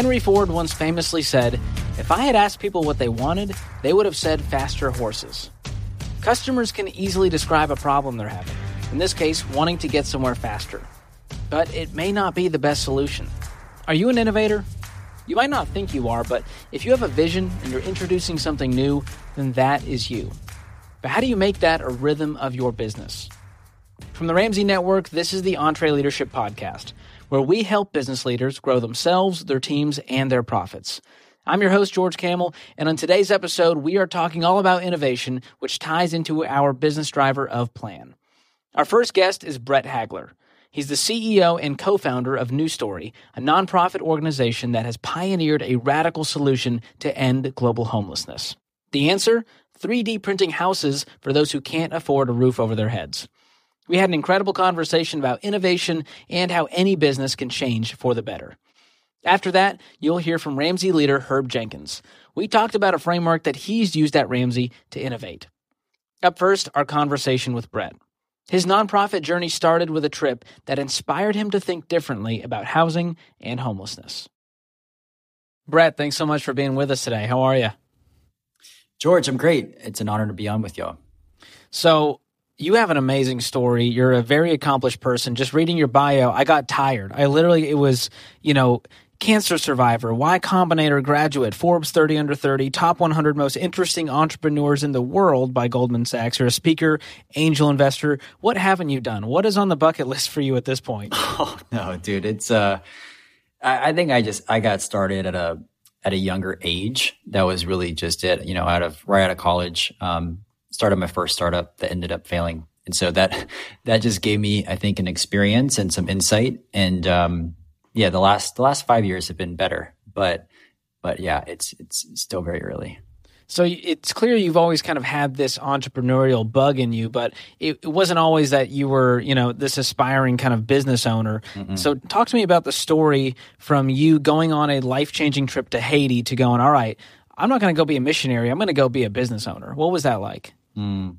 Henry Ford once famously said, If I had asked people what they wanted, they would have said faster horses. Customers can easily describe a problem they're having, in this case, wanting to get somewhere faster. But it may not be the best solution. Are you an innovator? You might not think you are, but if you have a vision and you're introducing something new, then that is you. But how do you make that a rhythm of your business? From the Ramsey Network, this is the EntreLeadership Podcast, where we help business leaders grow themselves, their teams, and their profits. I'm your host, George Kamel, and on today's episode, we are talking all about innovation, which ties into our business driver of plan. Our first guest is Brett Hagler. He's the CEO and co founder of New Story, a nonprofit organization that has pioneered a radical solution to end global homelessness. The answer? 3D printing houses for those who can't afford a roof over their heads. We had an incredible conversation about innovation and how any business can change for the better. After that, you'll hear from Ramsey leader Herb Jenkins. We talked about a framework that he's used at Ramsey to innovate. Up first, our conversation with Brett. His nonprofit journey started with a trip that inspired him to think differently about housing and homelessness. Brett, thanks so much for being with us today. How are you? George, I'm great. It's an honor to be on with y'all. So, you have an amazing story. You're a very accomplished person. Just reading your bio, I got tired. I literally, it was, you know, cancer survivor, Y Combinator graduate, Forbes 30 under 30, top 100 most interesting entrepreneurs in the world by Goldman Sachs. You're a speaker, angel investor. What haven't you done? What is on the bucket list for you at this point? Oh, no, dude. It's, uh, I, I think I just, I got started at a, at a younger age. That was really just it, you know, out of, right out of college. Um, started my first startup that ended up failing. And so that that just gave me, I think, an experience and some insight. And um, yeah, the last the last five years have been better, but but yeah, it's it's still very early. So it's clear you've always kind of had this entrepreneurial bug in you, but it, it wasn't always that you were, you know, this aspiring kind of business owner. Mm-hmm. So talk to me about the story from you going on a life changing trip to Haiti to going, all right, I'm not going to go be a missionary. I'm going to go be a business owner. What was that like? Mm.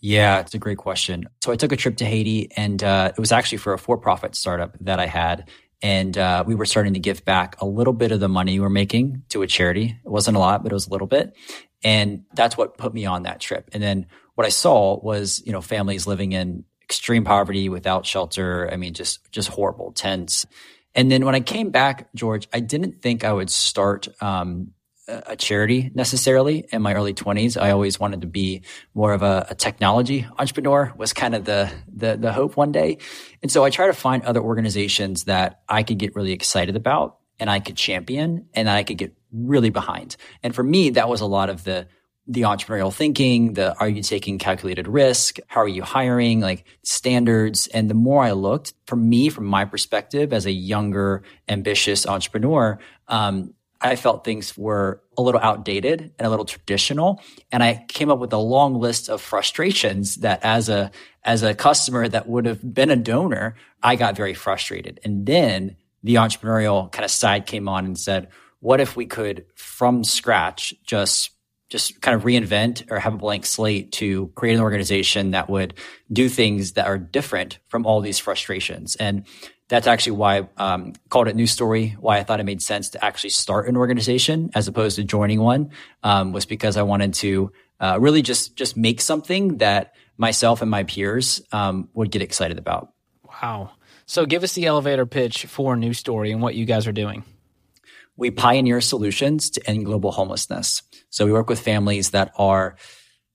Yeah, it's a great question. So I took a trip to Haiti, and uh, it was actually for a for-profit startup that I had, and uh, we were starting to give back a little bit of the money we were making to a charity. It wasn't a lot, but it was a little bit, and that's what put me on that trip. And then what I saw was, you know, families living in extreme poverty without shelter. I mean, just just horrible, tense. And then when I came back, George, I didn't think I would start um, a charity necessarily in my early 20s. I always wanted to be more of a, a, technology entrepreneur was kind of the, the, the hope one day. And so I try to find other organizations that I could get really excited about and I could champion and I could get really behind. And for me, that was a lot of the the entrepreneurial thinking, the are you taking calculated risk? How are you hiring? Like standards. And the more I looked, for me, from my perspective as a younger, ambitious entrepreneur, um, I felt things were a little outdated and a little traditional. And I came up with a long list of frustrations that as a, as a customer that would have been a donor, I got very frustrated. And then the entrepreneurial kind of side came on and said, what if we could from scratch just just kind of reinvent or have a blank slate to create an organization that would do things that are different from all these frustrations. And that's actually why I um, called it New Story. Why I thought it made sense to actually start an organization as opposed to joining one um, was because I wanted to uh, really just just make something that myself and my peers um, would get excited about. Wow! So give us the elevator pitch for New Story and what you guys are doing. We pioneer solutions to end global homelessness. So we work with families that are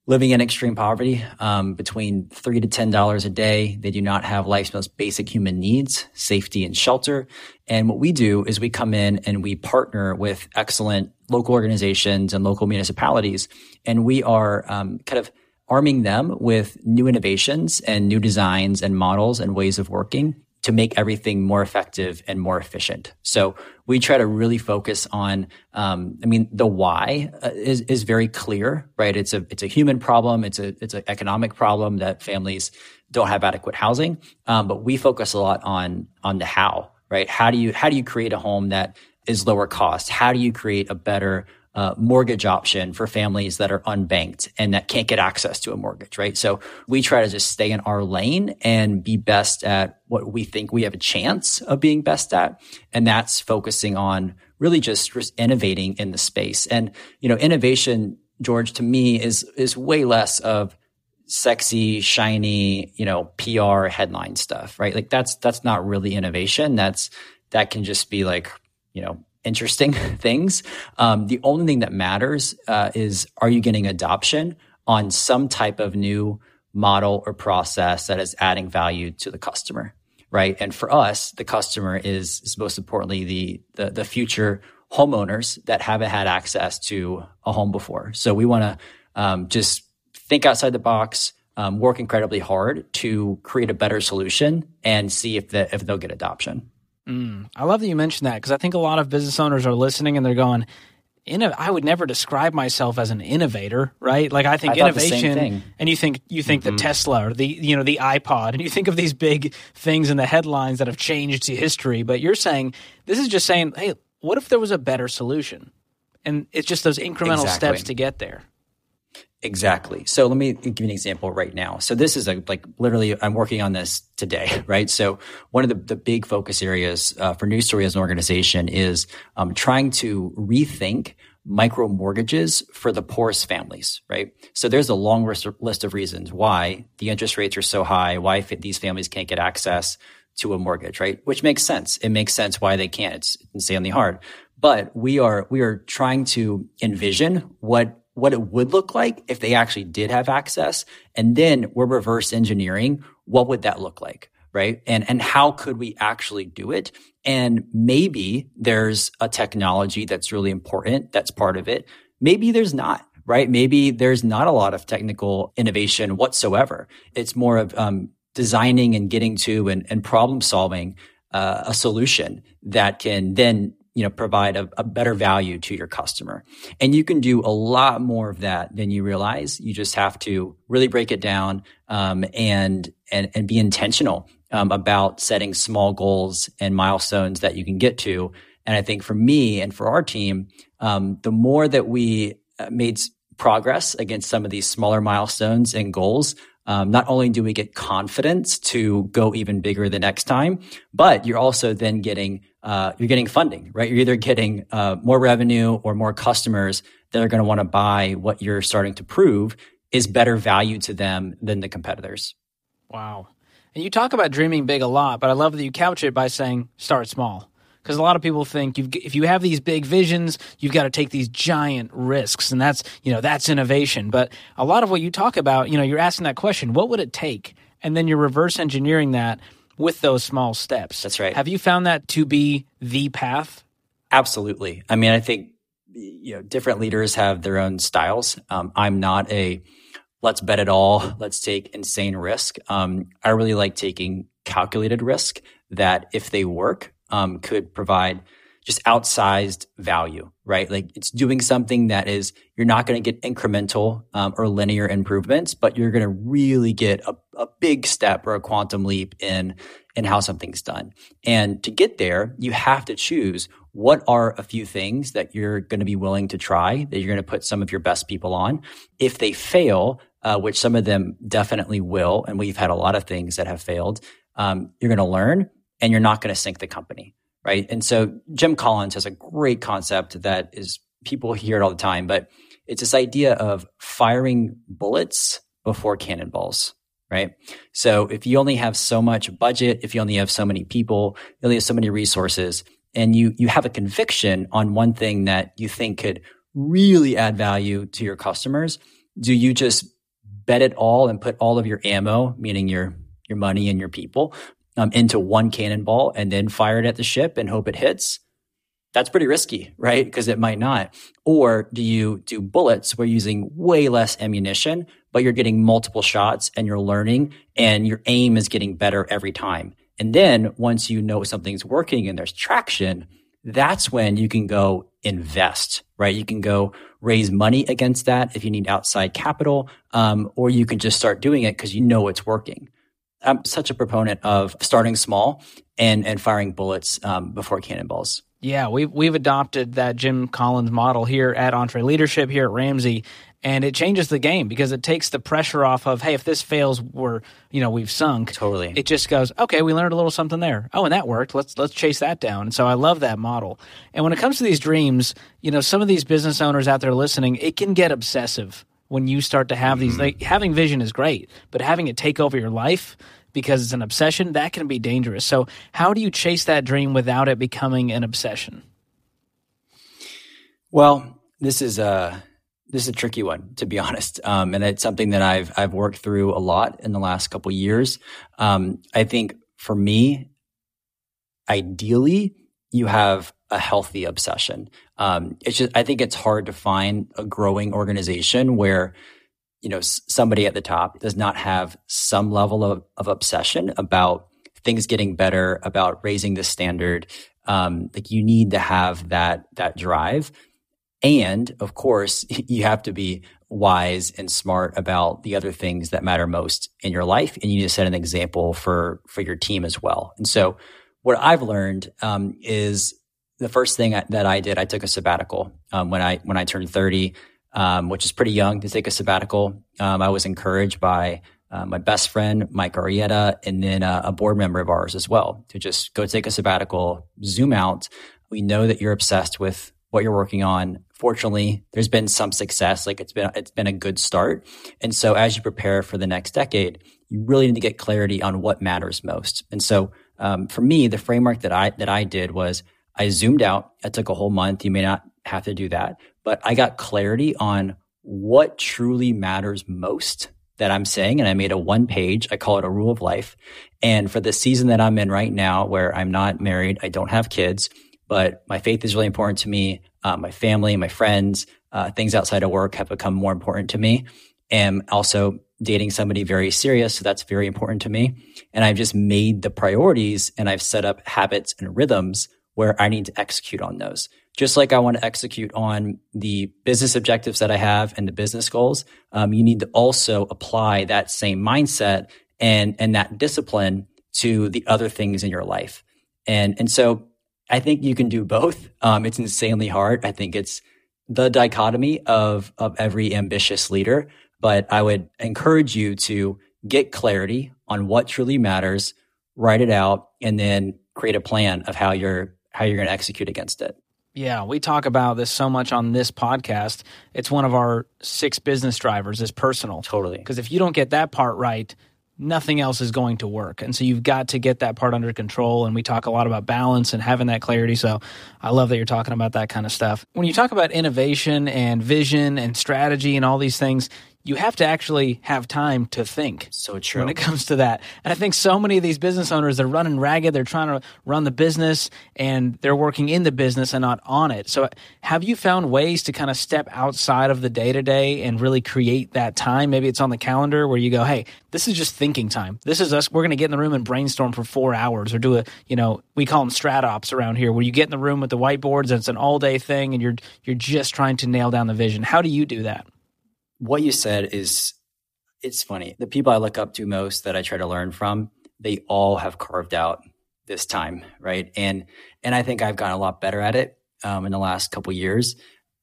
living in extreme poverty, um, between three to ten dollars a day. They do not have life's most basic human needs, safety and shelter. And what we do is we come in and we partner with excellent local organizations and local municipalities, and we are um, kind of arming them with new innovations and new designs and models and ways of working to make everything more effective and more efficient. So we try to really focus on, um, I mean, the why uh, is, is very clear, right? It's a, it's a human problem. It's a, it's an economic problem that families don't have adequate housing. Um, but we focus a lot on, on the how, right? How do you, how do you create a home that is lower cost? How do you create a better uh, mortgage option for families that are unbanked and that can't get access to a mortgage, right? So we try to just stay in our lane and be best at what we think we have a chance of being best at. And that's focusing on really just, innovating in the space. And, you know, innovation, George, to me is, is way less of sexy, shiny, you know, PR headline stuff, right? Like that's, that's not really innovation. That's, that can just be like, you know, interesting things. Um, the only thing that matters uh, is are you getting adoption on some type of new model or process that is adding value to the customer, right? And for us, the customer is, is most importantly the, the, the future homeowners that haven't had access to a home before. So we want to um, just think outside the box, um, work incredibly hard to create a better solution and see if the, if they'll get adoption. Mm, I love that you mentioned that because I think a lot of business owners are listening and they're going, I would never describe myself as an innovator, right? Like I think I innovation, and you think you think mm-hmm. the Tesla or the you know the iPod, and you think of these big things in the headlines that have changed history. But you're saying this is just saying, hey, what if there was a better solution? And it's just those incremental exactly. steps to get there. Exactly. So let me give you an example right now. So this is a, like literally, I'm working on this today, right? So one of the, the big focus areas uh, for New Story as an organization is um, trying to rethink micro mortgages for the poorest families, right? So there's a long list of reasons why the interest rates are so high, why these families can't get access to a mortgage, right? Which makes sense. It makes sense why they can't. It's insanely hard. But we are we are trying to envision what what it would look like if they actually did have access. And then we're reverse engineering what would that look like? Right. And, and how could we actually do it? And maybe there's a technology that's really important. That's part of it. Maybe there's not. Right. Maybe there's not a lot of technical innovation whatsoever. It's more of um, designing and getting to and, and problem solving uh, a solution that can then you know, provide a, a, better value to your customer. And you can do a lot more of that than you realize. You just have to really break it down um, and and and be intentional um, about setting small goals and milestones that you can get to. And I think for me and for our team, um, the more that we uh, made progress against some of these smaller milestones and goals, um, not only do we get confidence to go even bigger the next time, but you're also then getting uh, you're getting funding, right? You're either getting uh, more revenue or more customers that are going to want to buy what you're starting to prove is better value to them than the competitors. Wow. And you talk about dreaming big a lot, but I love that you couch it by saying start small. Because a lot of people think if you have these big visions, you've got to take these giant risks, and that's you know that's innovation. But a lot of what you talk about, you know, you're asking that question: what would it take? And then you're reverse engineering that with those small steps. That's right. Have you found that to be the path? Absolutely. I mean, I think you know different leaders have their own styles. Um, I'm not a let's bet it all, let's take insane risk. Um, I really like taking calculated risk that if they work, um, could provide just outsized value, right? Like it's doing something that is, you're not going to get incremental um, or linear improvements, but you're going to really get a, a big step or a quantum leap in, in how something's done. And to get there, you have to choose what are a few things that you're going to be willing to try, that you're going to put some of your best people on. If they fail, uh, which some of them definitely will, and we've had a lot of things that have failed, um, you're going to learn and you're not going to sink the company right? And so Jim Collins has a great concept that is people hear it all the time, but it's this idea of firing bullets before cannonballs, right? So if you only have so much budget, if you only have so many people, you only have so many resources, and you you have a conviction on one thing that you think could really add value to your customers, do you just bet it all and put all of your ammo, meaning your your money and your people, um, into one cannonball and then fire it at the ship and hope it hits, that's pretty risky, right? Because it might not. Or do you do bullets where you're using way less ammunition, but you're getting multiple shots and you're learning and your aim is getting better every time. And then once you know something's working and there's traction, that's when you can go invest, right? You can go raise money against that if you need outside capital, um, or you can just start doing it because you know it's working. I'm such a proponent of starting small and and firing bullets um, before cannonballs. Yeah, we've we've adopted that Jim Collins model here at EntreLeadership here at Ramsey, and it changes the game because it takes the pressure off of hey if this fails we're you know we've sunk. Totally. It just goes okay we learned a little something there. Oh and that worked. Let's let's chase that down. And so i love that model. And when it comes to these dreams you know some of these business owners out there listening it can get obsessive when you start to have these like having vision is great but having it take over your life because it's an obsession that can be dangerous. So how do you chase that dream without it becoming an obsession? Well this is a this is a tricky one to be honest. Um, and it's something that i've i've worked through a lot in the last couple years. Um, i think for me ideally you have a healthy obsession um, it's just i think it's hard to find a growing organization where you know somebody at the top does not have some level of, of obsession about things getting better about raising the standard um, like you need to have that that drive and of course, you have to be wise and smart about the other things that matter most in your life. And you need to set an example for, for your team as well. And so what I've learned um, is the first thing I, that I did, I took a sabbatical um, when I, when I turned 30, um, which is pretty young to take a sabbatical. Um, I was encouraged by uh, my best friend, Mike Arrieta, and then uh, a board member of ours as well to just go take a sabbatical, zoom out. We know that you're obsessed with what you're working on. Fortunately, there's been some success. Like it's been, it's been a good start. And so as you prepare for the next decade, you really need to get clarity on what matters most. And so, um, for me, the framework that I, that I did was I zoomed out. It took a whole month. You may not have to do that, but I got clarity on what truly matters most that I'm saying. And I made a one page, I call it a rule of life. And for the season that I'm in right now, where I'm not married, I don't have kids, but my faith is really important to me. Uh, my family, my friends, uh, things outside of work have become more important to me. And also dating somebody very serious. So that's very important to me. And I've just made the priorities and I've set up habits and rhythms where I need to execute on those. Just like I want to execute on the business objectives that I have and the business goals, um, you need to also apply that same mindset and and that discipline to the other things in your life. And and so I think you can do both. Um, it's insanely hard. I think it's the dichotomy of of every ambitious leader. But I would encourage you to get clarity on what truly matters, write it out, and then create a plan of how you're how you're going to execute against it. Yeah, we talk about this so much on this podcast. It's one of our six business drivers is personal. Totally. Because if you don't get that part right, nothing else is going to work. And so you've got to get that part under control. And we talk a lot about balance and having that clarity. So I love that you're talking about that kind of stuff. When you talk about innovation and vision and strategy and all these things, you have to actually have time to think. So true. When it comes to that. And I think so many of these business owners, they're running ragged. They're trying to run the business and they're working in the business and not on it. So have you found ways to kind of step outside of the day to day and really create that time? Maybe it's on the calendar where you go, Hey, this is just thinking time. This is us. We're going to get in the room and brainstorm for four hours or do a, you know, we call them strat ops around here where you get in the room with the whiteboards and it's an all day thing and you're, you're just trying to nail down the vision. How do you do that? What you said is it's funny. The people I look up to most that I try to learn from, they all have carved out this time, right? And and I think I've gotten a lot better at it um, in the last couple years.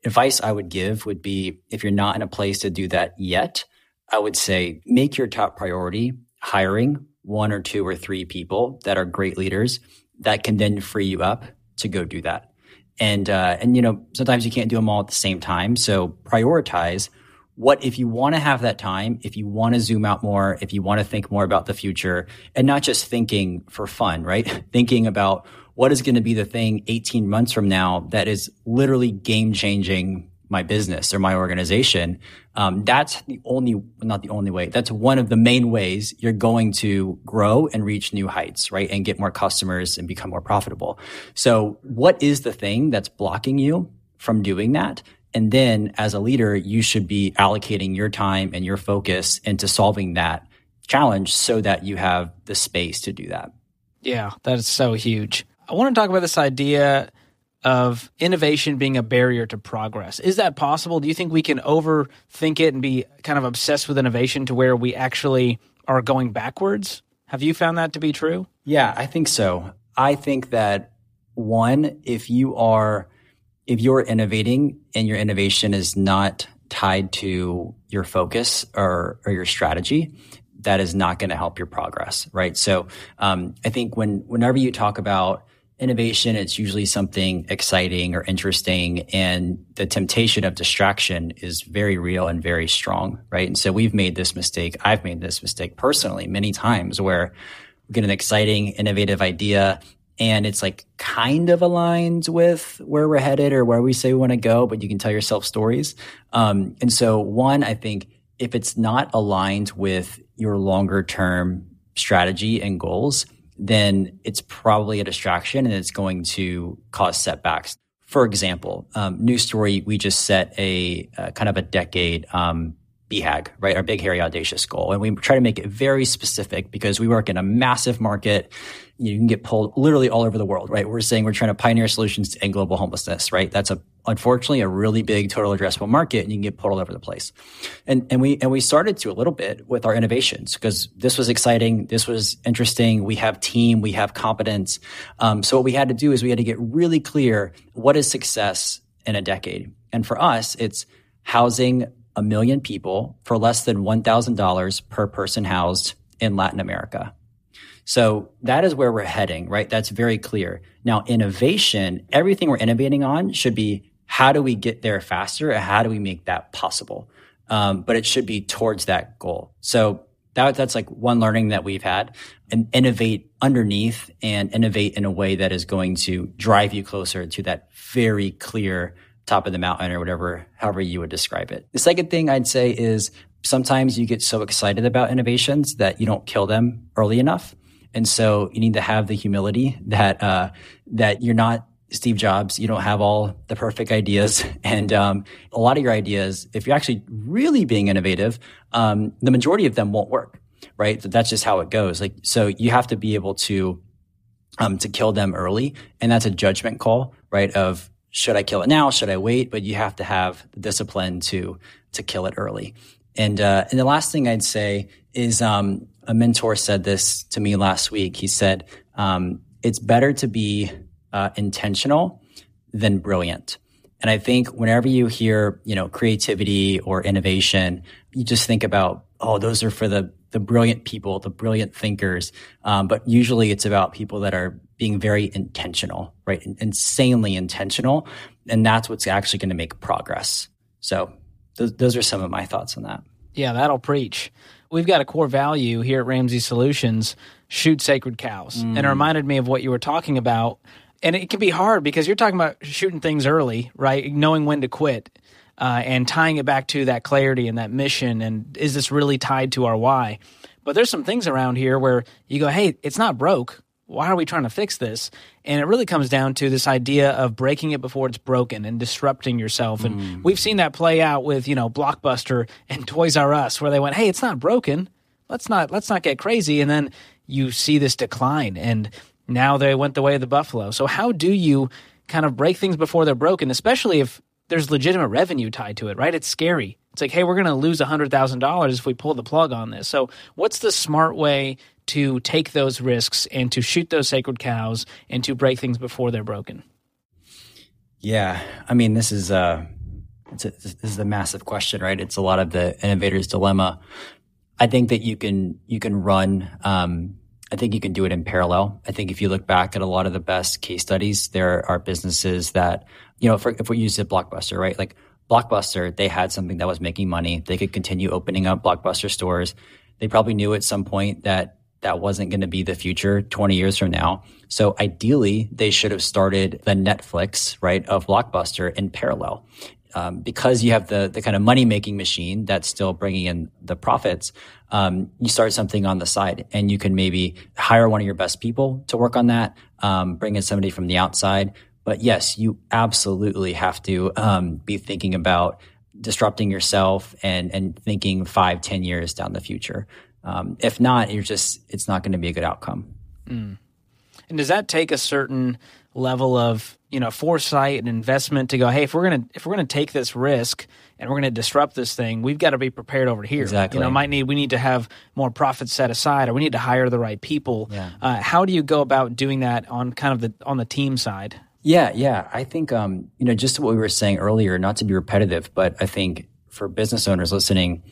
Advice I would give would be if you're not in a place to do that yet, I would say make your top priority hiring one or two or three people that are great leaders that can then free you up to go do that. And uh, and you know sometimes you can't do them all at the same time, so prioritize what if you want to have that time, if you want to zoom out more, if you want to think more about the future and not just thinking for fun, right? thinking about what is going to be the thing 18 months from now that is literally game changing my business or my organization. Um, that's the only, not the only way. That's one of the main ways you're going to grow and reach new heights, right? And get more customers and become more profitable. So what is the thing that's blocking you from doing that? And then as a leader, you should be allocating your time and your focus into solving that challenge so that you have the space to do that. Yeah, that is so huge. I want to talk about this idea of innovation being a barrier to progress. Is that possible? Do you think we can overthink it and be kind of obsessed with innovation to where we actually are going backwards? Have you found that to be true? Yeah, I think so. I think that one, if you are if you're innovating and your innovation is not tied to your focus or, or your strategy, that is not going to help your progress, right? So um, I think when whenever you talk about innovation, it's usually something exciting or interesting, and the temptation of distraction is very real and very strong, right? And so we've made this mistake. I've made this mistake personally many times where we get an exciting, innovative idea. And it's like kind of aligned with where we're headed or where we say we want to go, but you can tell yourself stories. Um, and so, one, I think if it's not aligned with your longer term strategy and goals, then it's probably a distraction and it's going to cause setbacks. For example, um, New Story, we just set a, kind of a decade um, BHAG, right? Our big, hairy, audacious goal. And we try to make it very specific because we work in a massive market. You can get pulled literally all over the world, right? We're saying we're trying to pioneer solutions to end global homelessness, right? That's a, unfortunately, a really big total addressable market and you can get pulled all over the place. And, and we, and we started to a little bit with our innovations because this was exciting. This was interesting. We have team. We have competence. Um, so what we had to do is we had to get really clear what is success in a decade. And for us, it's housing a million people for less than $1,000 per person housed in Latin America. So that is where we're heading, right? That's very clear. Now, innovation, everything we're innovating on should be how do we get there faster and how do we make that possible? Um, but it should be towards that goal. So that, that's like one learning that we've had and innovate underneath and innovate in a way that is going to drive you closer to that very clear top of the mountain or whatever, however you would describe it. The second thing I'd say is sometimes you get so excited about innovations that you don't kill them early enough. And so you need to have the humility that, uh, that you're not Steve Jobs. You don't have all the perfect ideas. And, um, a lot of your ideas, if you're actually really being innovative, um, the majority of them won't work, right? That's just how it goes. Like, so you have to be able to, um, to kill them early. And that's a judgment call, right? Of, should I kill it now? Should I wait? But you have to have the discipline to to kill it early. And uh, and the last thing I'd say is um, a mentor said this to me last week. He said um, it's better to be uh, intentional than brilliant. And I think whenever you hear you know creativity or innovation, you just think about oh those are for the the brilliant people, the brilliant thinkers. Um, but usually it's about people that are being very intentional, right? Insanely intentional. And that's what's actually going to make progress. So th- those are some of my thoughts on that. Yeah, that'll preach. We've got a core value here at Ramsey Solutions shoot sacred cows. Mm. And it reminded me of what you were talking about. And it can be hard because you're talking about shooting things early, right? Knowing when to quit uh, and tying it back to that clarity and that mission. And is this really tied to our why? But there's some things around here where you go, hey, it's not broke. Why are we trying to fix this? And it really comes down to this idea of breaking it before it's broken and disrupting yourself. And mm. we've seen that play out with, you know, Blockbuster and Toys R Us, where they went, hey, it's not broken. Let's not let's not get crazy. And then you see this decline and now they went the way of the buffalo. So how do you kind of break things before they're broken, especially if there's legitimate revenue tied to it, right? It's scary. It's like, hey, we're going to lose $100,000 if we pull the plug on this. So, what's the smart way to take those risks and to shoot those sacred cows and to break things before they're broken? Yeah. I mean, this is, uh, a, this is a massive question, right? It's a lot of the innovator's dilemma. I think that you can, you can run, um, I think you can do it in parallel. I think if you look back at a lot of the best case studies, there are businesses that, you know, for, if we use a blockbuster, right? Like Blockbuster, they had something that was making money. They could continue opening up Blockbuster stores. They probably knew at some point that that wasn't going to be the future 20 years from now. So ideally, they should have started the Netflix, right, of Blockbuster in parallel. Um, because you have the the kind of money making machine that's still bringing in the profits, um, you start something on the side, and you can maybe hire one of your best people to work on that, um, bring in somebody from the outside. But yes, you absolutely have to um, be thinking about disrupting yourself and and thinking five, ten years down the future. Um, if not, you're just it's not going to be a good outcome. Mm. And does that take a certain level of you know foresight and investment to go hey if we're gonna if we're gonna take this risk and we're gonna disrupt this thing we've got to be prepared over here exactly you know might need we need to have more profits set aside or we need to hire the right people yeah. uh, how do you go about doing that on kind of the on the team side yeah yeah i think um you know just what we were saying earlier not to be repetitive but i think for business owners listening,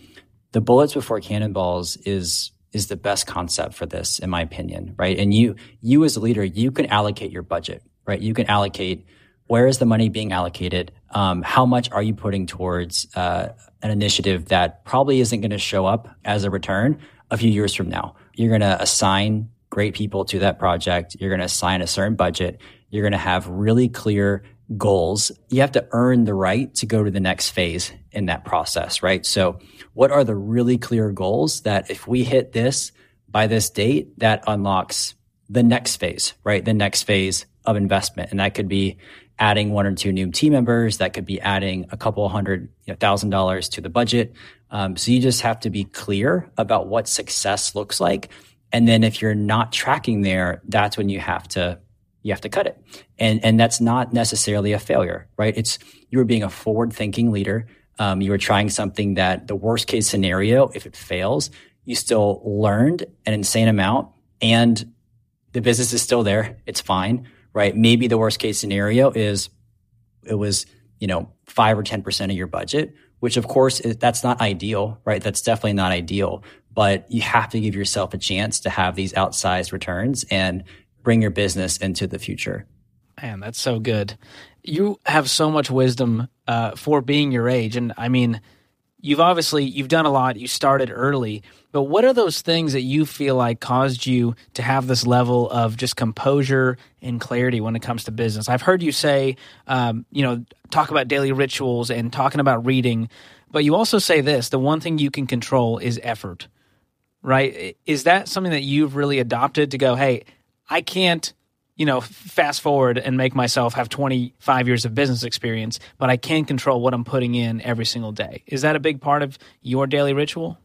the bullets before cannonballs is is the best concept for this, in my opinion, right? And you you as a leader, you can allocate your budget, right? You can allocate where is the money being allocated? Um, how much are you putting towards uh, an initiative that probably isn't going to show up as a return a few years from now? You're going to assign great people to that project. You're going to assign a certain budget. You're going to have really clear goals. You have to earn the right to go to the next phase in that process, right? So what are the really clear goals that if we hit this by this date, that unlocks the next phase, right? The next phase of investment. And that could be adding one or two new team members. That could be adding a couple hundred you know, thousand dollars to the budget. Um, so you just have to be clear about what success looks like. And then if you're not tracking there, that's when you have to you have to cut it. And and that's not necessarily a failure, right? It's you were being a forward thinking leader. Um, you were trying something that the worst case scenario, if it fails, you still learned an insane amount and the business is still there. It's fine right? Maybe the worst case scenario is it was, you know, five or 10% of your budget, which of course that's not ideal, right? That's definitely not ideal, but you have to give yourself a chance to have these outsized returns and bring your business into the future. Man, that's so good. You have so much wisdom uh, for being your age. And I mean, you've obviously you've done a lot you started early but what are those things that you feel like caused you to have this level of just composure and clarity when it comes to business i've heard you say um, you know talk about daily rituals and talking about reading but you also say this the one thing you can control is effort right is that something that you've really adopted to go hey i can't you know, fast forward and make myself have 25 years of business experience, but I can control what I'm putting in every single day. Is that a big part of your daily ritual?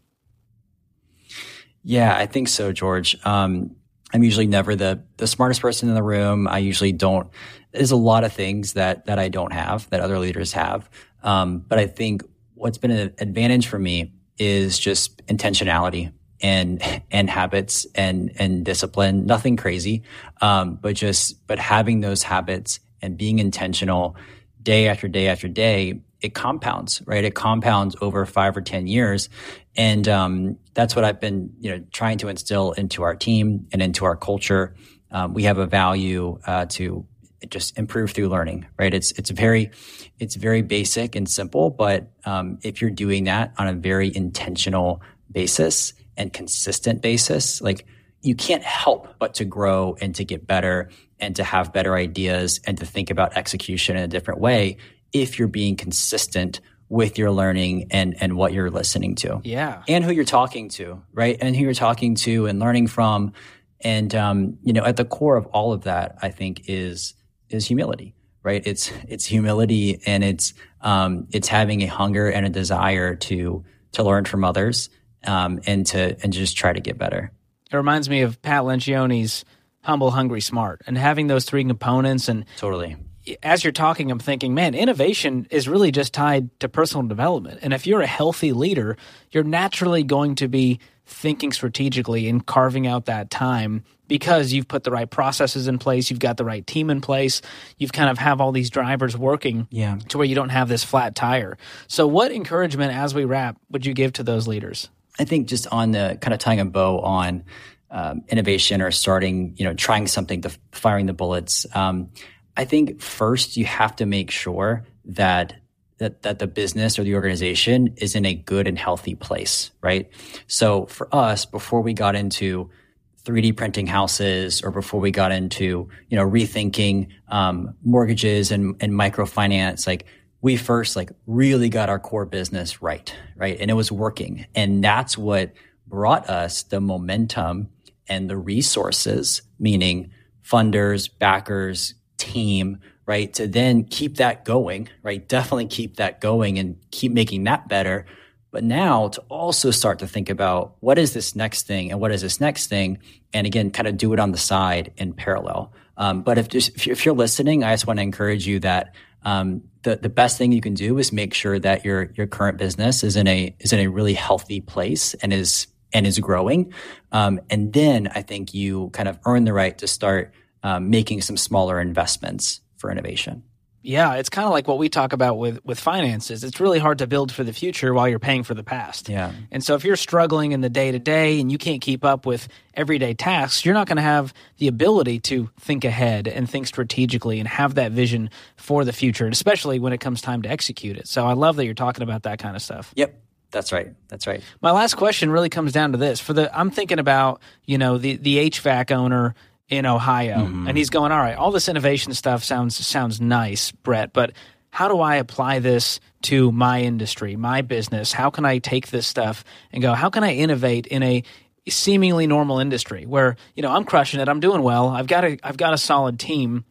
Yeah, I think so, George. Um, I'm usually never the the smartest person in the room. I usually don't. There's a lot of things that that I don't have that other leaders have. Um, but I think what's been an advantage for me is just intentionality and and habits and and discipline nothing crazy. Um, but just but having those habits and being intentional day after day after day it compounds right? It compounds over five or ten years. And um, that's what i've been you know trying to instill into our team and into our culture. Um, we have a value uh, to just improve through learning right? It's it's very it's very basic and simple but um, if you're doing that on a very intentional basis and consistent basis, like you can't help but to grow and to get better and to have better ideas and to think about execution in a different way if you're being consistent with your learning and and what you're listening to. Yeah. And who you're talking to, right? And who you're talking to and learning from. And um, you know, at the core of all of that, I think is is humility, right? It's it's humility and it's um, it's having a hunger and a desire to to learn from others um, and to and just try to get better. It reminds me of Pat Lencioni's humble, hungry, smart, and having those three components. And totally, as you're talking, I'm thinking, man, innovation is really just tied to personal development. And if you're a healthy leader, you're naturally going to be thinking strategically and carving out that time because you've put the right processes in place, you've got the right team in place, you've kind of have all these drivers working yeah. to where you don't have this flat tire. So what encouragement as we wrap would you give to those leaders? I think just on the kind of tying a bow on um, innovation or starting, you know, trying something to firing the bullets. Um, I think first you have to make sure that that that the business or the organization is in a good and healthy place, right? So for us, before we got into 3D printing houses or before we got into you know rethinking um, mortgages and, and microfinance, like we first like really got our core business right, right? And it was working. And that's what brought us the momentum and the resources, meaning funders, backers, team, right? To then keep that going, right? Definitely keep that going and keep making that better. But now to also start to think about what is this next thing and what is this next thing? And again, kind of do it on the side in parallel. Um, but if, just, if you're listening, I just want to encourage you that um, the the best thing you can do is make sure that your your current business is in a is in a really healthy place and is and is growing. Um, and then I think you kind of earn the right to start um, making some smaller investments for innovation. Yeah, it's kind of like what we talk about with with finances. It's really hard to build for the future while you're paying for the past. Yeah. And so if you're struggling in the day to day and you can't keep up with everyday tasks, you're not going to have the ability to think ahead and think strategically and have that vision for the future, especially when it comes time to execute it. So I love that you're talking about that kind of stuff. Yep. That's right. That's right. My last question really comes down to this. For the I'm thinking about, you know, the the HVAC owner in Ohio, mm-hmm. and he's going, all right, all this innovation stuff sounds sounds nice, Brett, but how do I apply this to my industry, my business? How can I take this stuff and go, how can I innovate in a seemingly normal industry where, you know, I'm crushing it, I'm doing well, I've got a I've got a solid team.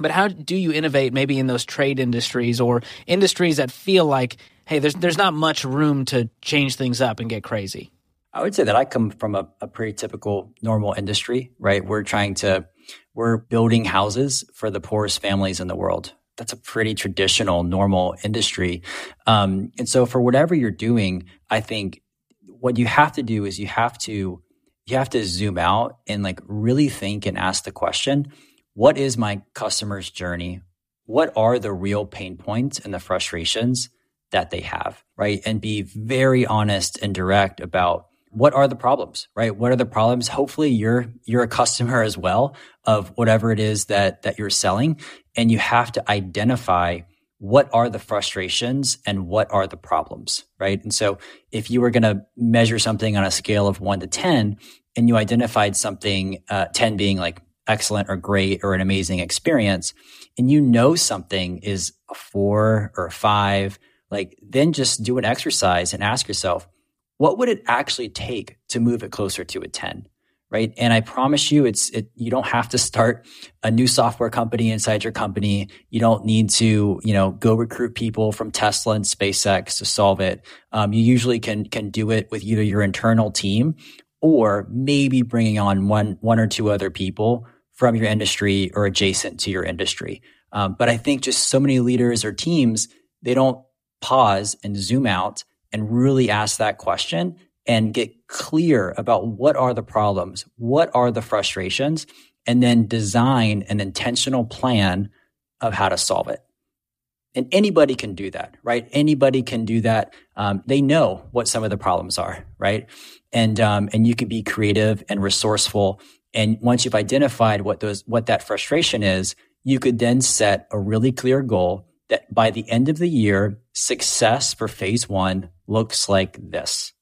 But how do you innovate maybe in those trade industries or industries that feel like, hey, there's there's not much room to change things up and get crazy? I would say that I come from a, a pretty typical normal industry, right? We're trying to, we're building houses for the poorest families in the world. That's a pretty traditional, normal industry. Um, and so for whatever you're doing, I think what you have to do is you have to, you have to zoom out and like really think and ask the question, what is my customer's journey? What are the real pain points and the frustrations that they have, right? And be very honest and direct about what are the problems, right? What are the problems? Hopefully you're, you're a customer as well of whatever it is that, that you're selling. And you have to identify what are the frustrations and what are the problems, right? And so if you were going to measure something on a scale of one to 10 and you identified something, uh, 10 being like excellent or great or an amazing experience, and you know something is a four or a five, like then just do an exercise and ask yourself, what would it actually take to move it closer to a 10? Right. And I promise you, it's, it, you don't have to start a new software company inside your company. You don't need to, you know, go recruit people from Tesla and SpaceX to solve it. Um, you usually can, can do it with either your internal team or maybe bringing on one, one or two other people from your industry or adjacent to your industry. Um, but I think just so many leaders or teams, they don't pause and zoom out and really ask that question and get clear about what are the problems, what are the frustrations, and then design an intentional plan of how to solve it. And anybody can do that, right? Anybody can do that. Um, they know what some of the problems are, right? And um, and you can be creative and resourceful. And once you've identified what those what that frustration is, you could then set a really clear goal that by the end of the year, success for phase one looks like this.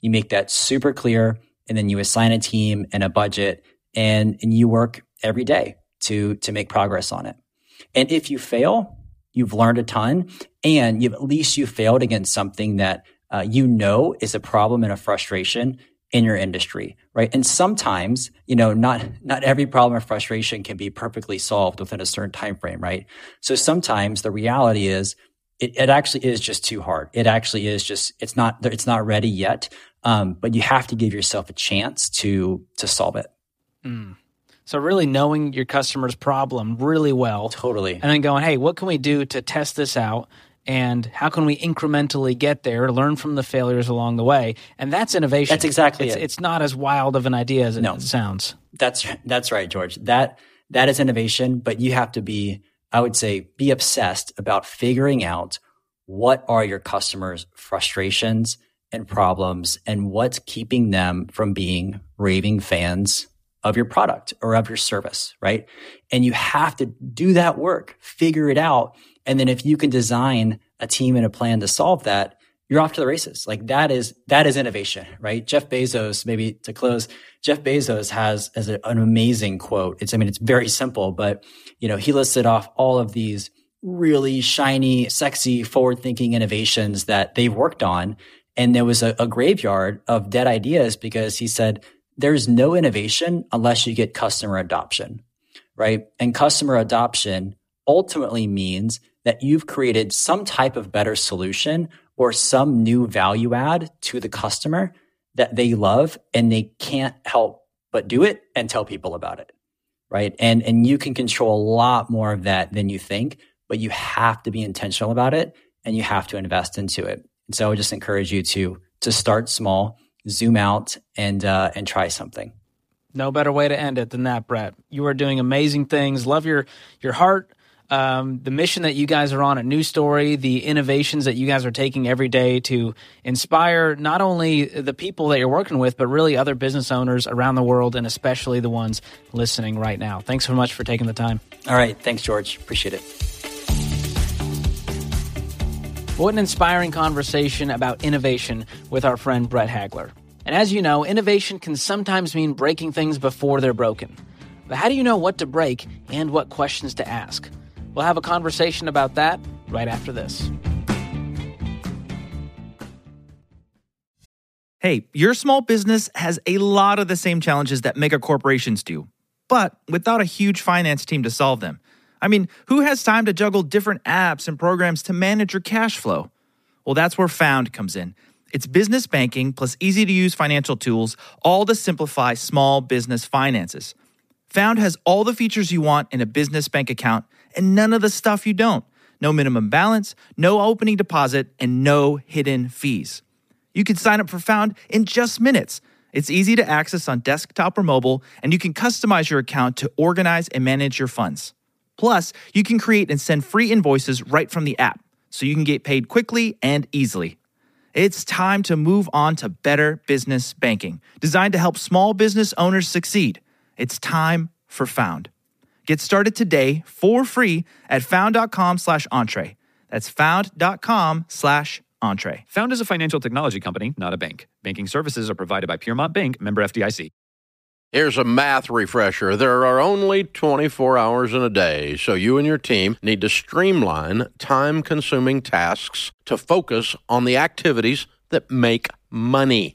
You make that super clear and then you assign a team and a budget and, and you work every day to, to make progress on it. And if you fail, you've learned a ton and you've, at least you failed against something that uh, you know is a problem and a frustration in your industry, right? And sometimes, you know, not not every problem or frustration can be perfectly solved within a certain time frame, right? So sometimes the reality is it, it actually is just too hard. It actually is just it's not it's not ready yet. Um, but you have to give yourself a chance to to solve it. Mm. So really knowing your customer's problem really well, totally, and then going, hey, what can we do to test this out? and how can we incrementally get there learn from the failures along the way and that's innovation that's exactly it's, it. it's not as wild of an idea as it, no. it sounds that's that's right george that that is innovation but you have to be I would say be obsessed about figuring out what are your customers' frustrations and problems and what's keeping them from being raving fans of your product or of your service, right? And you have to do that work, figure it out. And then if you can design a team and a plan to solve that, you're off to the races. Like that is, that is innovation, right? Jeff Bezos, maybe to close, Jeff Bezos has as an amazing quote. It's, I mean, it's very simple, but you know, he listed off all of these really shiny, sexy, forward thinking innovations that they've worked on. And there was a, a graveyard of dead ideas because he said, there's no innovation unless you get customer adoption, right? And customer adoption ultimately means that you've created some type of better solution or some new value add to the customer that they love and they can't help but do it and tell people about it. Right. And, and you can control a lot more of that than you think, but you have to be intentional about it and you have to invest into it. And so I would just encourage you to, to start small, zoom out and, uh, and try something. No better way to end it than that, Brett. You are doing amazing things. Love your, your heart um, the mission that you guys are on at New Story, the innovations that you guys are taking every day to inspire not only the people that you're working with, but really other business owners around the world, and especially the ones listening right now. Thanks so much for taking the time. All right. Thanks, George. Appreciate it. What an inspiring conversation about innovation with our friend Brett Hagler. And as you know, innovation can sometimes mean breaking things before they're broken. But how do you know what to break and what questions to ask? We'll have a conversation about that right after this. Hey, your small business has a lot of the same challenges that mega corporations do, but without a huge finance team to solve them. I mean, who has time to juggle different apps and programs to manage your cash flow? Well, that's where Found comes in. It's business banking plus easy to use financial tools, all to simplify small business finances. Found has all the features you want in a business bank account and none of the stuff you don't. No minimum balance, no opening deposit, and no hidden fees. You can sign up for Found in just minutes. It's easy to access on desktop or mobile, and you can customize your account to organize and manage your funds. Plus, you can create and send free invoices right from the app, so you can get paid quickly and easily. It's time to move on to better business banking, designed to help small business owners succeed. It's time for Found. Get started today for free at found.com slash entree. That's found.com slash entree. Found is a financial technology company, not a bank. Banking services are provided by Piermont Bank, member FDIC. Here's a math refresher. There are only 24 hours in a day, so you and your team need to streamline time consuming tasks to focus on the activities that make money.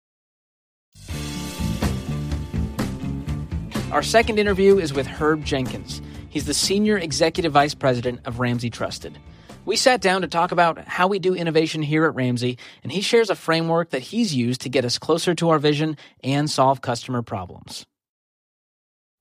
Our second interview is with Herb Jenkins. He's the Senior Executive Vice President of Ramsey Trusted. We sat down to talk about how we do innovation here at Ramsey, and he shares a framework that he's used to get us closer to our vision and solve customer problems.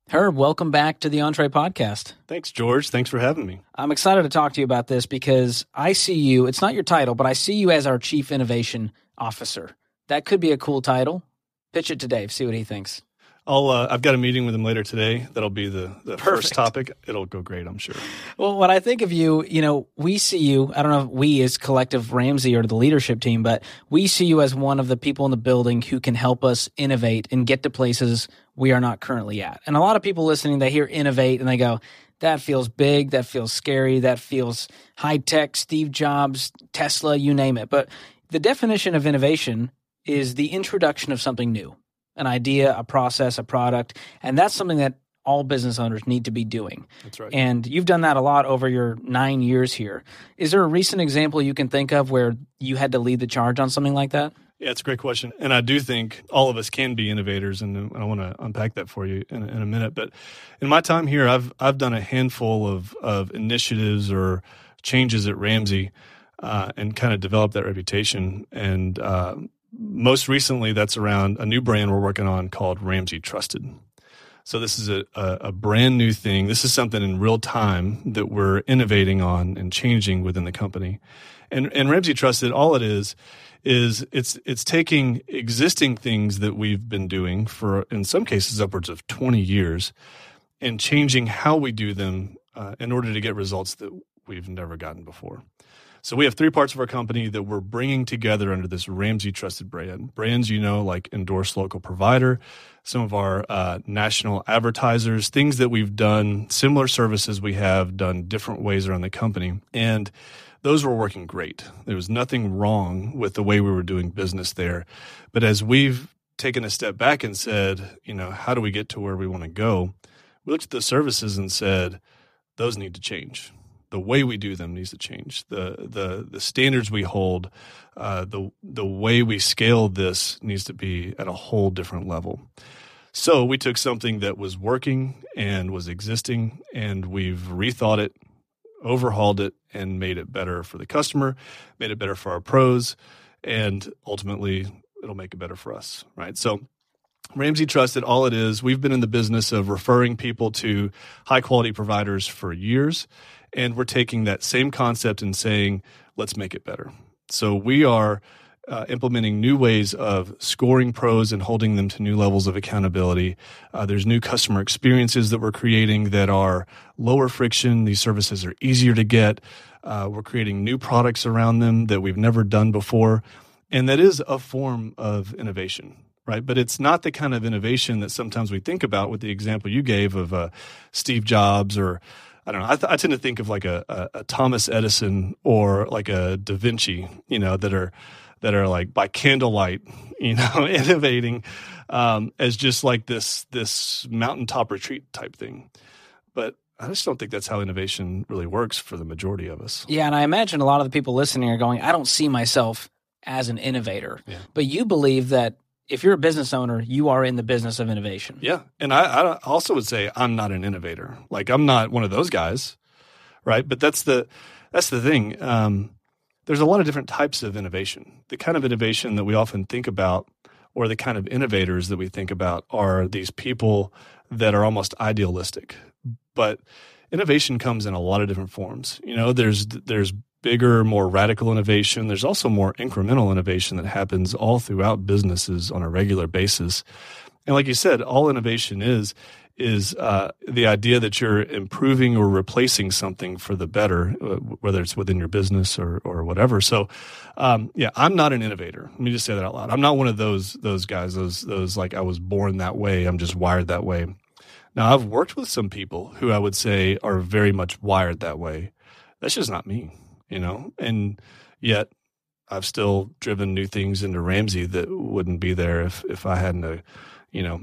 Herb, welcome back to the Entree Podcast. Thanks, George. Thanks for having me. I'm excited to talk to you about this because I see you, it's not your title, but I see you as our Chief Innovation Officer. That could be a cool title. Pitch it to Dave, see what he thinks. I'll, uh, I've got a meeting with him later today. That'll be the, the first topic. It'll go great, I'm sure. Well, when I think of you, you know, we see you, I don't know if we as collective Ramsey or the leadership team, but we see you as one of the people in the building who can help us innovate and get to places we are not currently at. And a lot of people listening, they hear innovate and they go, that feels big, that feels scary, that feels high tech, Steve Jobs, Tesla, you name it. But the definition of innovation is the introduction of something new an idea, a process, a product. And that's something that all business owners need to be doing. That's right. And you've done that a lot over your nine years here. Is there a recent example you can think of where you had to lead the charge on something like that? Yeah, it's a great question. And I do think all of us can be innovators, and I want to unpack that for you in, in a minute. But in my time here, I've, I've done a handful of, of initiatives or changes at Ramsey uh, and kind of developed that reputation. And uh, most recently, that's around a new brand we're working on called Ramsey Trusted. So this is a, a, a, brand new thing. This is something in real time that we're innovating on and changing within the company. And, and Ramsey Trusted, all it is, is it's, it's taking existing things that we've been doing for, in some cases, upwards of 20 years and changing how we do them uh, in order to get results that we've never gotten before. So we have three parts of our company that we're bringing together under this Ramsey trusted brand. Brands you know, like endorsed local provider, some of our uh, national advertisers, things that we've done, similar services we have done different ways around the company. And those were working great. There was nothing wrong with the way we were doing business there. But as we've taken a step back and said, you know, how do we get to where we want to go? We looked at the services and said, those need to change the way we do them needs to change. The the the standards we hold, uh, the the way we scale this needs to be at a whole different level. So we took something that was working and was existing, and we've rethought it, overhauled it, and made it better for the customer, made it better for our pros, and ultimately it'll make it better for us. Right. So Ramsey Trusted, all it is, we've been in the business of referring people to high quality providers for years. And we're taking that same concept and saying, let's make it better. So we are uh, implementing new ways of scoring pros and holding them to new levels of accountability. Uh, there's new customer experiences that we're creating that are lower friction. These services are easier to get. Uh, we're creating new products around them that we've never done before. And that is a form of innovation right? But it's not the kind of innovation that sometimes we think about with the example you gave of uh, Steve Jobs or I don't know. I, th- I tend to think of like a, a, a, Thomas Edison or like a Da Vinci, you know, that are that are like by candlelight, you know, innovating um, as just like this this mountaintop retreat type thing. But I just don't think that's how innovation really works for the majority of us. Yeah, and I imagine a lot of the people listening are going, "I don't see myself as an innovator," yeah. but you believe that if you're a business owner, you are in the business of innovation. Yeah. And I, I, also would say I'm not an innovator. Like I'm not one of those guys. Right. But that's the, that's the thing. Um, there's a lot of different types of innovation. The kind of innovation that we often think about or the kind of innovators that we think about are these people that are almost idealistic. But innovation comes in a lot of different forms. You know, there's, there's bigger, more radical innovation. There's also more incremental innovation that happens all throughout businesses on a regular basis. And like you said, all innovation is is uh, the idea that you're improving or replacing something for the better, uh, whether it's within your business or or whatever. So, um, yeah, I'm not an innovator. Let me just say that out loud. I'm not one of those those guys. Those those like I was born that way. I'm just wired that way. Now, I've worked with some people who I would say are very much wired that way. That's just not me you know, and yet I've still driven new things into Ramsey that wouldn't be there if, if I hadn't, uh, you know,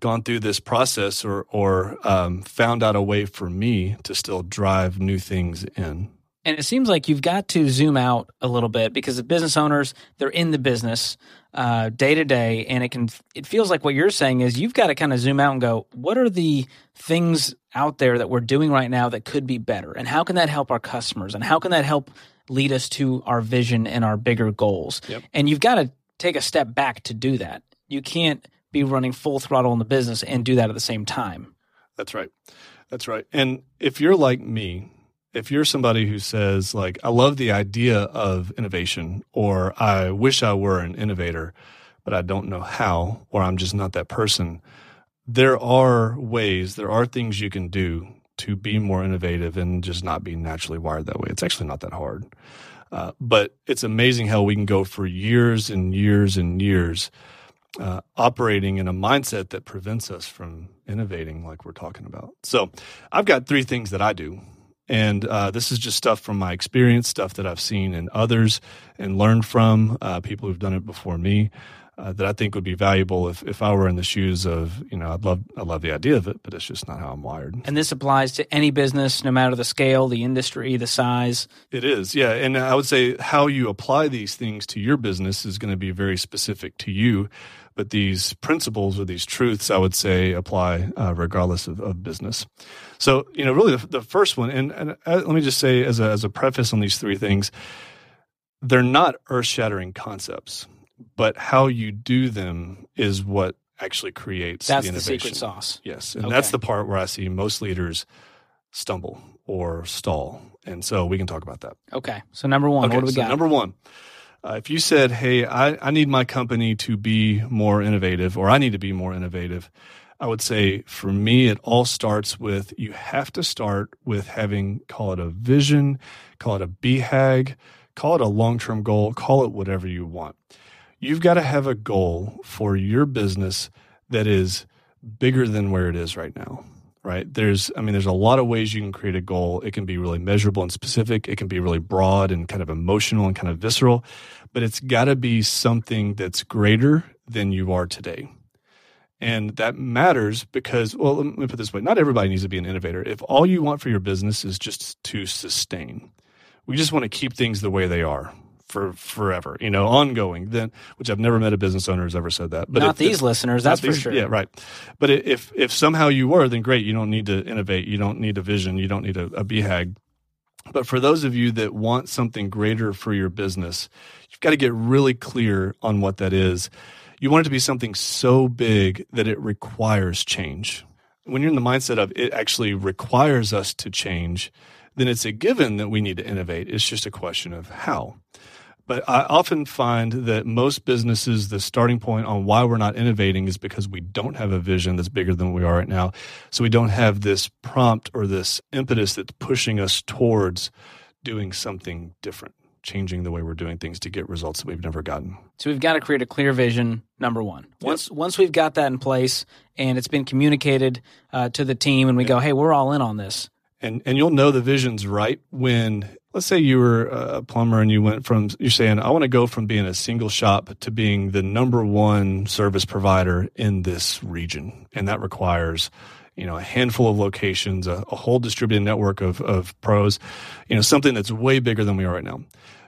gone through this process or, or um, found out a way for me to still drive new things in. And it seems like you've got to zoom out a little bit because the business owners, they're in the business uh, day to day, and it can. It feels like what you're saying is you've got to kind of zoom out and go, what are the things out there that we're doing right now that could be better, and how can that help our customers, and how can that help lead us to our vision and our bigger goals? Yep. And you've got to take a step back to do that. You can't be running full throttle in the business and do that at the same time. That's right. That's right. And if you're like me, if you're somebody who says like i love the idea of innovation or i wish i were an innovator but i don't know how or i'm just not that person there are ways there are things you can do to be more innovative and just not be naturally wired that way. It's actually not that hard. Uh, but it's amazing how we can go for years and years and years uh, operating in a mindset that prevents us from innovating like we're talking about. So i've got three things that i do. And uh, this is just stuff from my experience, stuff that I've seen in others and learned from uh, people who've done it before me. Uh, that I think would be valuable if, if I were in the shoes of you know I'd love I love the idea of it, but it's just not how I'm wired. And this applies to any business, no matter the scale, the industry, the size. It is, yeah. And I would say how you apply these things to your business is going to be very specific to you. But these principles or these truths, I would say, apply uh, regardless of, of, business. So, you know, really the, the first one, and, and uh, let me just say as a, as a preface on these three things, they're not earth shattering concepts, but how you do them is what actually creates that's the innovation. the secret sauce. Yes. And okay. that's the part where I see most leaders stumble or stall. And so we can talk about that. Okay. So number one, okay, what do we so got? Number one, uh, if you said, "Hey, I, I need my company to be more innovative, or I need to be more innovative," I would say for me, it all starts with you have to start with having, call it a vision, call it a BHAG, call it a long term goal, call it whatever you want. You've got to have a goal for your business that is bigger than where it is right now right? There's i mean there's a lot of ways you can create a goal. It can be really measurable and specific. It can be really broad and kind of emotional and kind of visceral but it's got to be something that's greater than you are today. And that matters because, well, let me put this way. Not everybody needs to be an innovator. If all you want for your business is just to sustain, we just want to keep things the way they are for forever, you know, ongoing. Then, which I've never met a business owner who's ever said that. But not if, these if, listeners, that's these, for sure. Yeah, right. But if if somehow you were, then great. You don't need to innovate. You don't need a vision. You don't need a, a BHAG. But for those of you that want something greater for your business, you've got to get really clear on what that is you want it to be something so big that it requires change. When you're in the mindset of it actually requires us to change, then it's a given that we need to innovate. It's just a question of how. But I often find that most businesses, the starting point on why we're not innovating is because we don't have a vision that's bigger than we are right now. So we don't have this prompt or this impetus that's pushing us towards doing something different changing the way we're doing things to get results that we've never gotten. So we've got to create a clear vision. Number one, once yep. once we've got that in place and it's been communicated uh, to the team, and we yep. go, "Hey, we're all in on this." And and you'll know the vision's right when let's say you were a plumber and you went from you're saying I want to go from being a single shop to being the number one service provider in this region, and that requires you know, a handful of locations, a, a, whole distributed network of, of pros, you know, something that's way bigger than we are right now.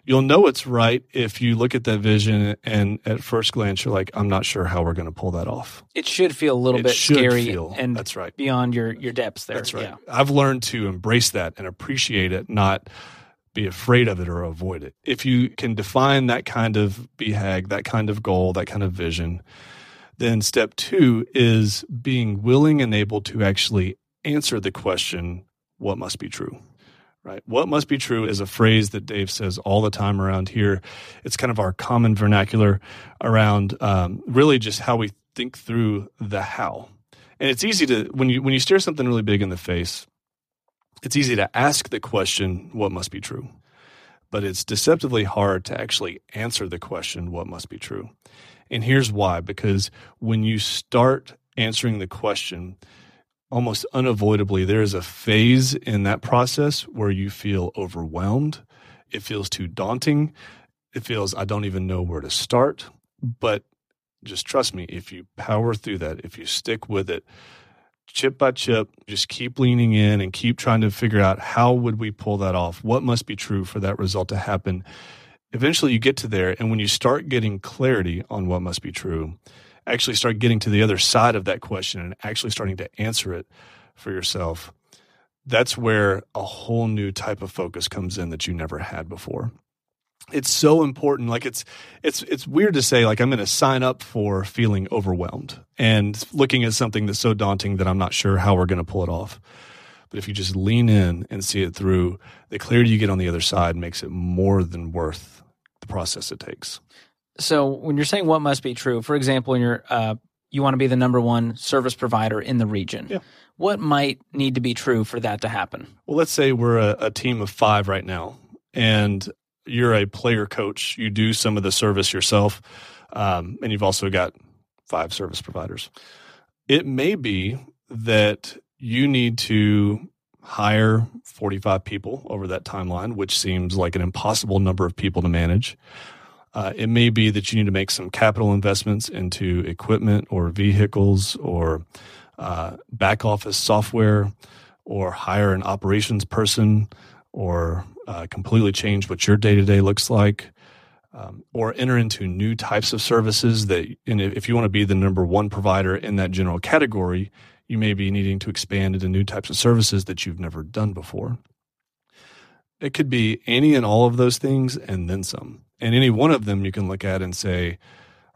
You'll know it's right if you look at that vision and at first glance you're like, I'm not sure how we're going to pull that off. It should feel a little it bit scary feel, and that's right. beyond your, your depths there. That's right. Yeah. I've learned to embrace that and appreciate it, not be afraid of it or avoid it. If you can define that kind of BHAG, that kind of goal, that kind of vision, then step two is being willing and able to actually answer the question, what must be true? right? What must be true is a phrase that Dave says all the time around here. It's kind of our common vernacular around um, really just how we think through the how. And it's easy to when you when you stare something really big in the face, it's easy to ask the question, "What must be true?" But it's deceptively hard to actually answer the question, "What must be true?" And here's why: because when you start answering the question, almost unavoidably, there is a phase in that process where you feel overwhelmed. It feels too daunting. It feels, I don't even know where to start. But just trust me, if you power through that, if you stick with it, chip by chip, just keep leaning in and keep trying to figure out how would we pull that off? What must be true for that result to happen? Eventually you get to there. And when you start getting clarity on what must be true, actually start getting to the other side of that question and actually starting to answer it for yourself, that's where a whole new type of focus comes in that you never had before. It's so important. Like it's it's it's weird to say like I'm going to sign up for feeling overwhelmed and looking at something that's so daunting that I'm not sure how we're going to pull it off. But if you just lean in and see it through, the clarity you get on the other side makes it more than worth the process it takes. So when you're saying what must be true, for example, when you're uh, you want to be the number one service provider in the region. Yeah. What might need to be true for that to happen? Well, let's say we're a, a team of five right now, and you're a player coach. You do some of the service yourself, um, and you've also got five service providers. It may be that you need to hire 45 people over that timeline, which seems like an impossible number of people to manage. Uh, it may be that you need to make some capital investments into equipment or vehicles or uh, back office software or hire an operations person or uh, completely change what your day to day looks like. Um, or enter into new types of services that, and if you want to be the number one provider in that general category, you may be needing to expand into new types of services that you've never done before. It could be any and all of those things and then some. And any one of them you can look at and say,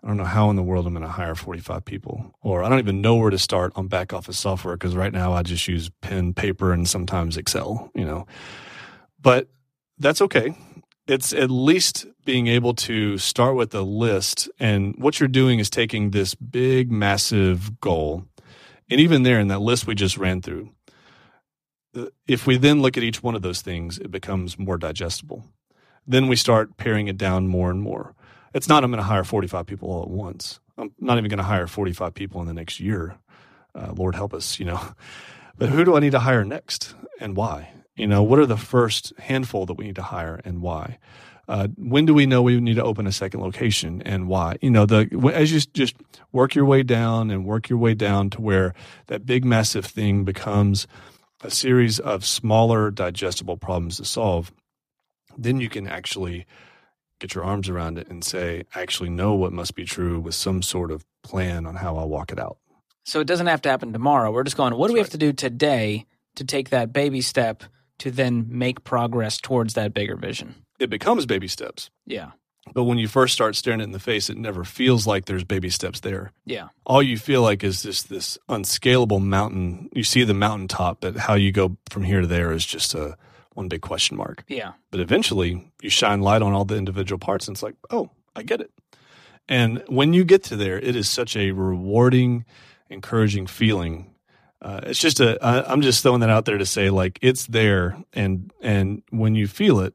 I don't know how in the world I'm going to hire 45 people, or I don't even know where to start on back office software because right now I just use pen, paper, and sometimes Excel, you know. But that's okay. It's at least being able to start with a list. And what you're doing is taking this big, massive goal And even there in that list we just ran through, if we then look at each one of those things, it becomes more digestible. Then we start paring it down more and more. It's not I'm going to hire 45 people all at once. I'm not even going to hire 45 people in the next year. Uh, Lord help us, you know. But who do I need to hire next and why? You know, what are the first handful that we need to hire and why? Uh, when do we know we need to open a second location and why? You know, the as you just work your way down and work your way down to where that big massive thing becomes a series of smaller digestible problems to solve, then you can actually get your arms around it and say, I actually know what must be true with some sort of plan on how I'll walk it out. So it doesn't have to happen tomorrow. We're just going, what do we have to do today to take that baby step to then make progress towards that bigger vision? It becomes baby steps. Yeah. But when you first start staring it in the face, it never feels like there's baby steps there. Yeah. All you feel like is just this unscalable mountain. You see the mountaintop, but how you go from here to there is just a one big question mark. Yeah. But eventually you shine light on all the individual parts and it's like, oh, I get it. And when you get to there, it is such a rewarding, encouraging feeling. Uh, it's just a. I, I'm just throwing that out there to say like it's there, and and when you feel it,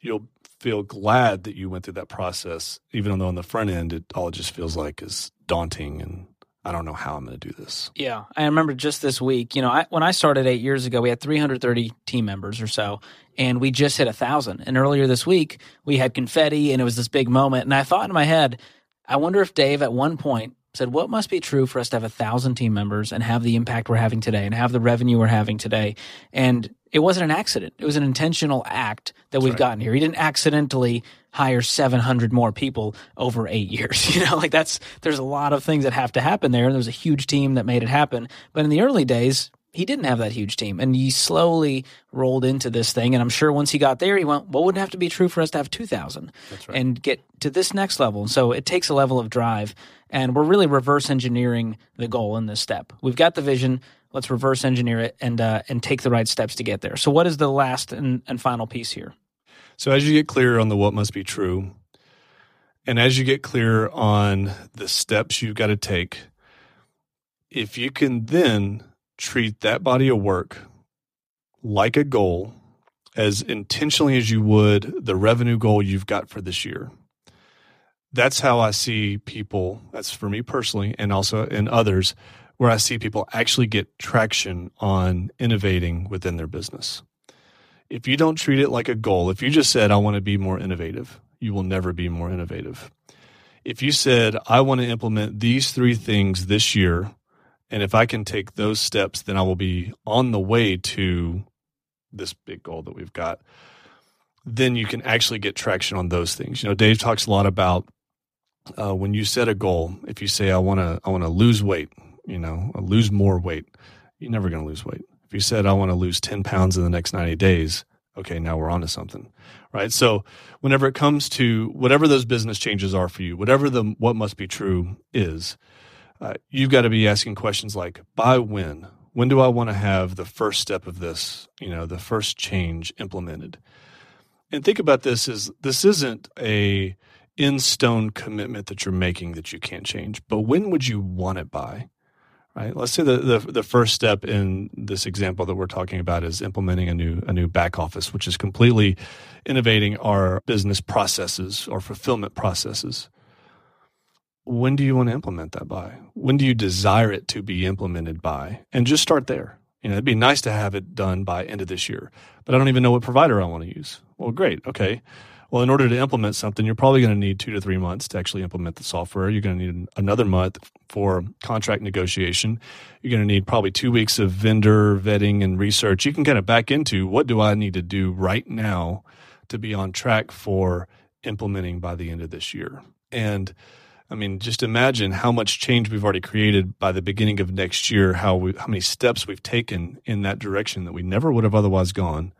you'll feel glad that you went through that process, even though on the front end, it all just feels like is daunting and I don't know how I'm going to do this. Yeah, I remember just this week. You know, I, when I started eight years ago, we had 330 team members or so, and we just hit a thousand. And earlier this week, we had confetti, and it was this big moment. And I thought in my head, I wonder if Dave at one point said, What must be true for us to have a thousand team members and have the impact we're having today and have the revenue we're having today? And it wasn't an accident. It was an intentional act that That's we've right. gotten here. He didn't accidentally hire 700 more people over eight years. You know, like that's, there's a lot of things that have to happen there. And there's a huge team that made it happen. But in the early days, he didn't have that huge team and he slowly rolled into this thing and i'm sure once he got there he went what would have to be true for us to have 2000 right. and get to this next level And so it takes a level of drive and we're really reverse engineering the goal in this step. We've got the vision. Let's reverse engineer it and uh, and take the right steps to get there. So what is the last and, and final piece here? So as you get clear on the what must be true and as you get clear on the steps you've got to take if you can then treat that body of work like a goal as intentionally as you would the revenue goal you've got for this year. That's how I see people, that's for me personally, and also in others, where I see people actually get traction on innovating within their business. If you don't treat it like a goal, if you just said, I want to be more innovative, you will never be more innovative. If you said, I want to implement these three things this year and if I can take those steps, then I will be on the way to this big goal that we've got. Then you can actually get traction on those things. You know, Dave talks a lot about uh, when you set a goal. If you say, "I want to, I want to lose weight," you know, lose more weight, you're never going to lose weight. If you said, "I want to lose ten pounds in the next ninety days," okay, now we're on to something, right? So, whenever it comes to whatever those business changes are for you, whatever the what must be true is, uh, you've got to be asking questions like, by when? When do I want to have the first step of this, you know, the first change implemented? And think about this as this isn't a in stone commitment that you're making that you can't change, but when would you want it by? Right. Let's say the, the, the first step in this example that we're talking about is implementing a new a new back office, which is completely innovating our business processes or fulfillment processes when do you want to implement that by? When do you desire it to be implemented by? And just start there. You know, it'd be nice to have it done by end of this year, but I don't even know what provider I want to use. Well, great. Okay. Well, in order to implement something, you're probably going to need two to three months to actually implement the software. You're going to need another month for contract negotiation. You're going to need probably two weeks of vendor vetting and research. You can kind of back into what do I need to do right now to be on track for implementing by the end of this year. And I mean, just imagine how much change we've already created by the beginning of next year, how we, how many steps we've taken in that direction that we never would have otherwise gone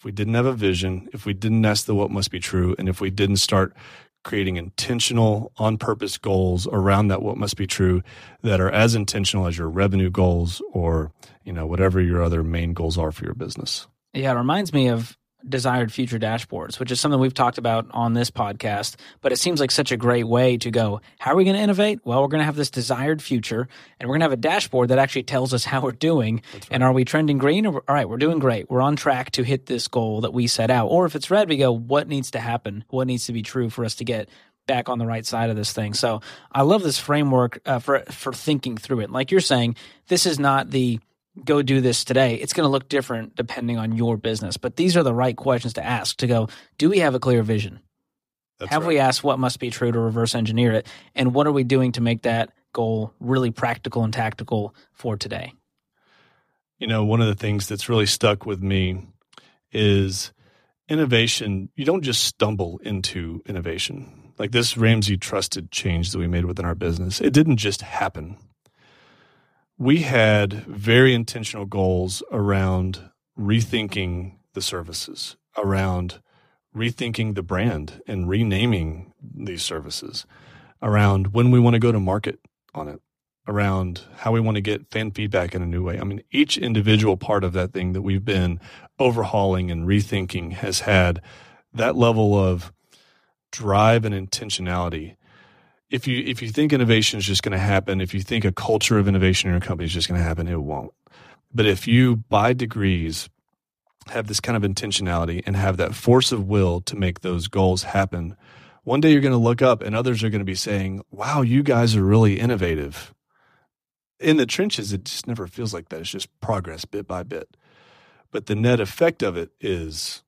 if we didn't have a vision, if we didn't ask the what must be true, and if we didn't start creating intentional, on purpose goals around that what must be true that are as intentional as your revenue goals or, you know, whatever your other main goals are for your business. Yeah, it reminds me of desired future dashboards, which is something we've talked about on this podcast. But it seems like such a great way to go. How are we going to innovate? Well, we're going to have this desired future, and we're going to have a dashboard that actually tells us how we're doing. Right. And are we trending green? Or, all right, we're doing great. We're on track to hit this goal that we set out. Or if it's red, we go, what needs to happen? What needs to be true for us to get back on the right side of this thing. So I love this framework uh, for for thinking through it. Like you're saying, this is not the go do this today. It's going to look different depending on your business. But these are the right questions to ask to go, do we have a clear vision? That's have right. we asked what must be true to reverse engineer it? And what are we doing to make that goal really practical and tactical for today? You know, one of the things that's really stuck with me is innovation. You don't just stumble into innovation. Like this Ramsey trusted change that we made within our business, it didn't just happen we had very intentional goals around rethinking the services, around rethinking the brand and renaming these services, around when we want to go to market on it, around how we want to get fan feedback in a new way. I mean, each individual part of that thing that we've been overhauling and rethinking has had that level of drive and intentionality if you if you think innovation is just going to happen, if you think a culture of innovation in your company is just going to happen, it won't. But if you, by degrees, have this kind of intentionality and have that force of will to make those goals happen, one day you're going to look up and others are going to be saying, "Wow, you guys are really innovative." In the trenches, it just never feels like that. It's just progress bit by bit. But the net effect of it is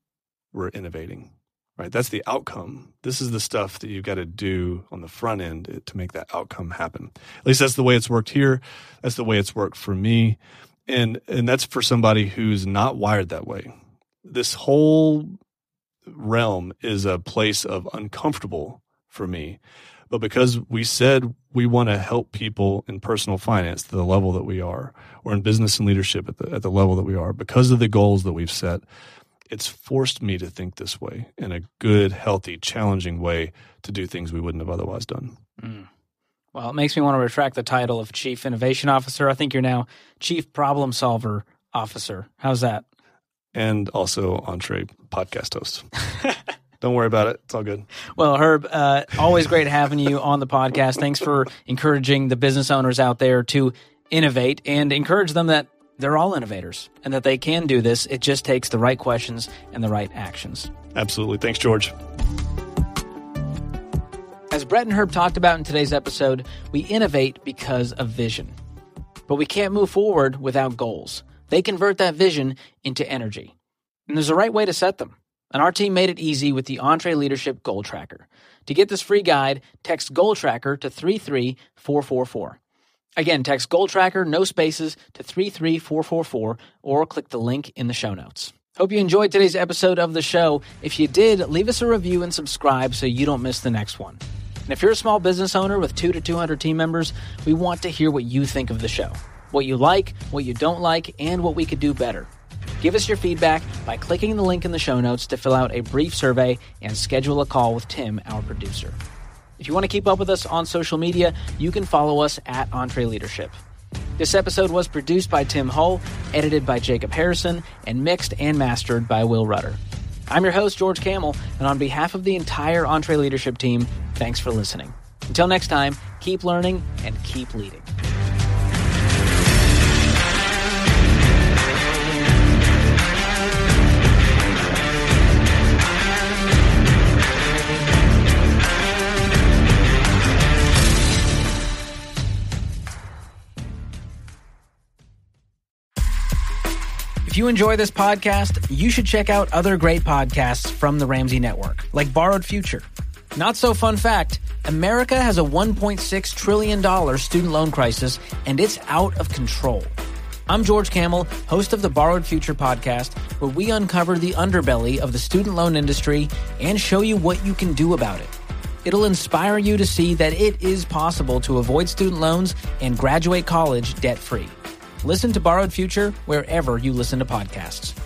we're innovating right? That's the outcome. This is the stuff that you've got to do on the front end to make that outcome happen. At least that's the way it's worked here. That's the way it's worked for me. And, and that's for somebody who's not wired that way. This whole realm is a place of uncomfortable for me. But because we said we want to help people in personal finance to the level that we are, or in business and leadership at the, at the level that we are, because of the goals that we've set, it's forced me to think this way in a good, healthy, challenging way to do things we wouldn't have otherwise done. Mm. Well, it makes me want to retract the title of Chief Innovation Officer. I think you're now Chief Problem Solver Officer. How's that? And also Entre podcast host. Don't worry about it. It's all good. Well, Herb, uh, always great having you on the podcast. Thanks for encouraging the business owners out there to innovate and encourage them that they're all innovators and that they can do this. It just takes the right questions and the right actions. Absolutely. Thanks, George. As Brett and Herb talked about in today's episode, we innovate because of vision. But we can't move forward without goals. They convert that vision into energy. And there's a right way to set them. And our team made it easy with the EntreLeadership Goal Tracker. To get this free guide, text Goal Tracker to 33444. Again, text Goal Tracker, no spaces, to 33444 or click the link in the show notes. Hope you enjoyed today's episode of the show. If you did, leave us a review and subscribe so you don't miss the next one. And if you're a small business owner with 2 to 200 team members, we want to hear what you think of the show. What you like, what you don't like, and what we could do better. Give us your feedback by clicking the link in the show notes to fill out a brief survey and schedule a call with Tim, our producer. If you want to keep up with us on social media, you can follow us at EntreLeadership. This episode was produced by Tim Hull, edited by Jacob Harrison, and mixed and mastered by Will Rudder. I'm your host, George Kamel, and on behalf of the entire EntreLeadership team, thanks for listening. Until next time, keep learning and keep leading. If you enjoy this podcast, you should check out other great podcasts from the Ramsey Network, like Borrowed Future. Not so fun fact America has a $1.6 trillion student loan crisis, and it's out of control. I'm George Kamel, host of the Borrowed Future podcast, where we uncover the underbelly of the student loan industry and show you what you can do about it. It'll inspire you to see that it is possible to avoid student loans and graduate college debt free. Listen to Borrowed Future wherever you listen to podcasts.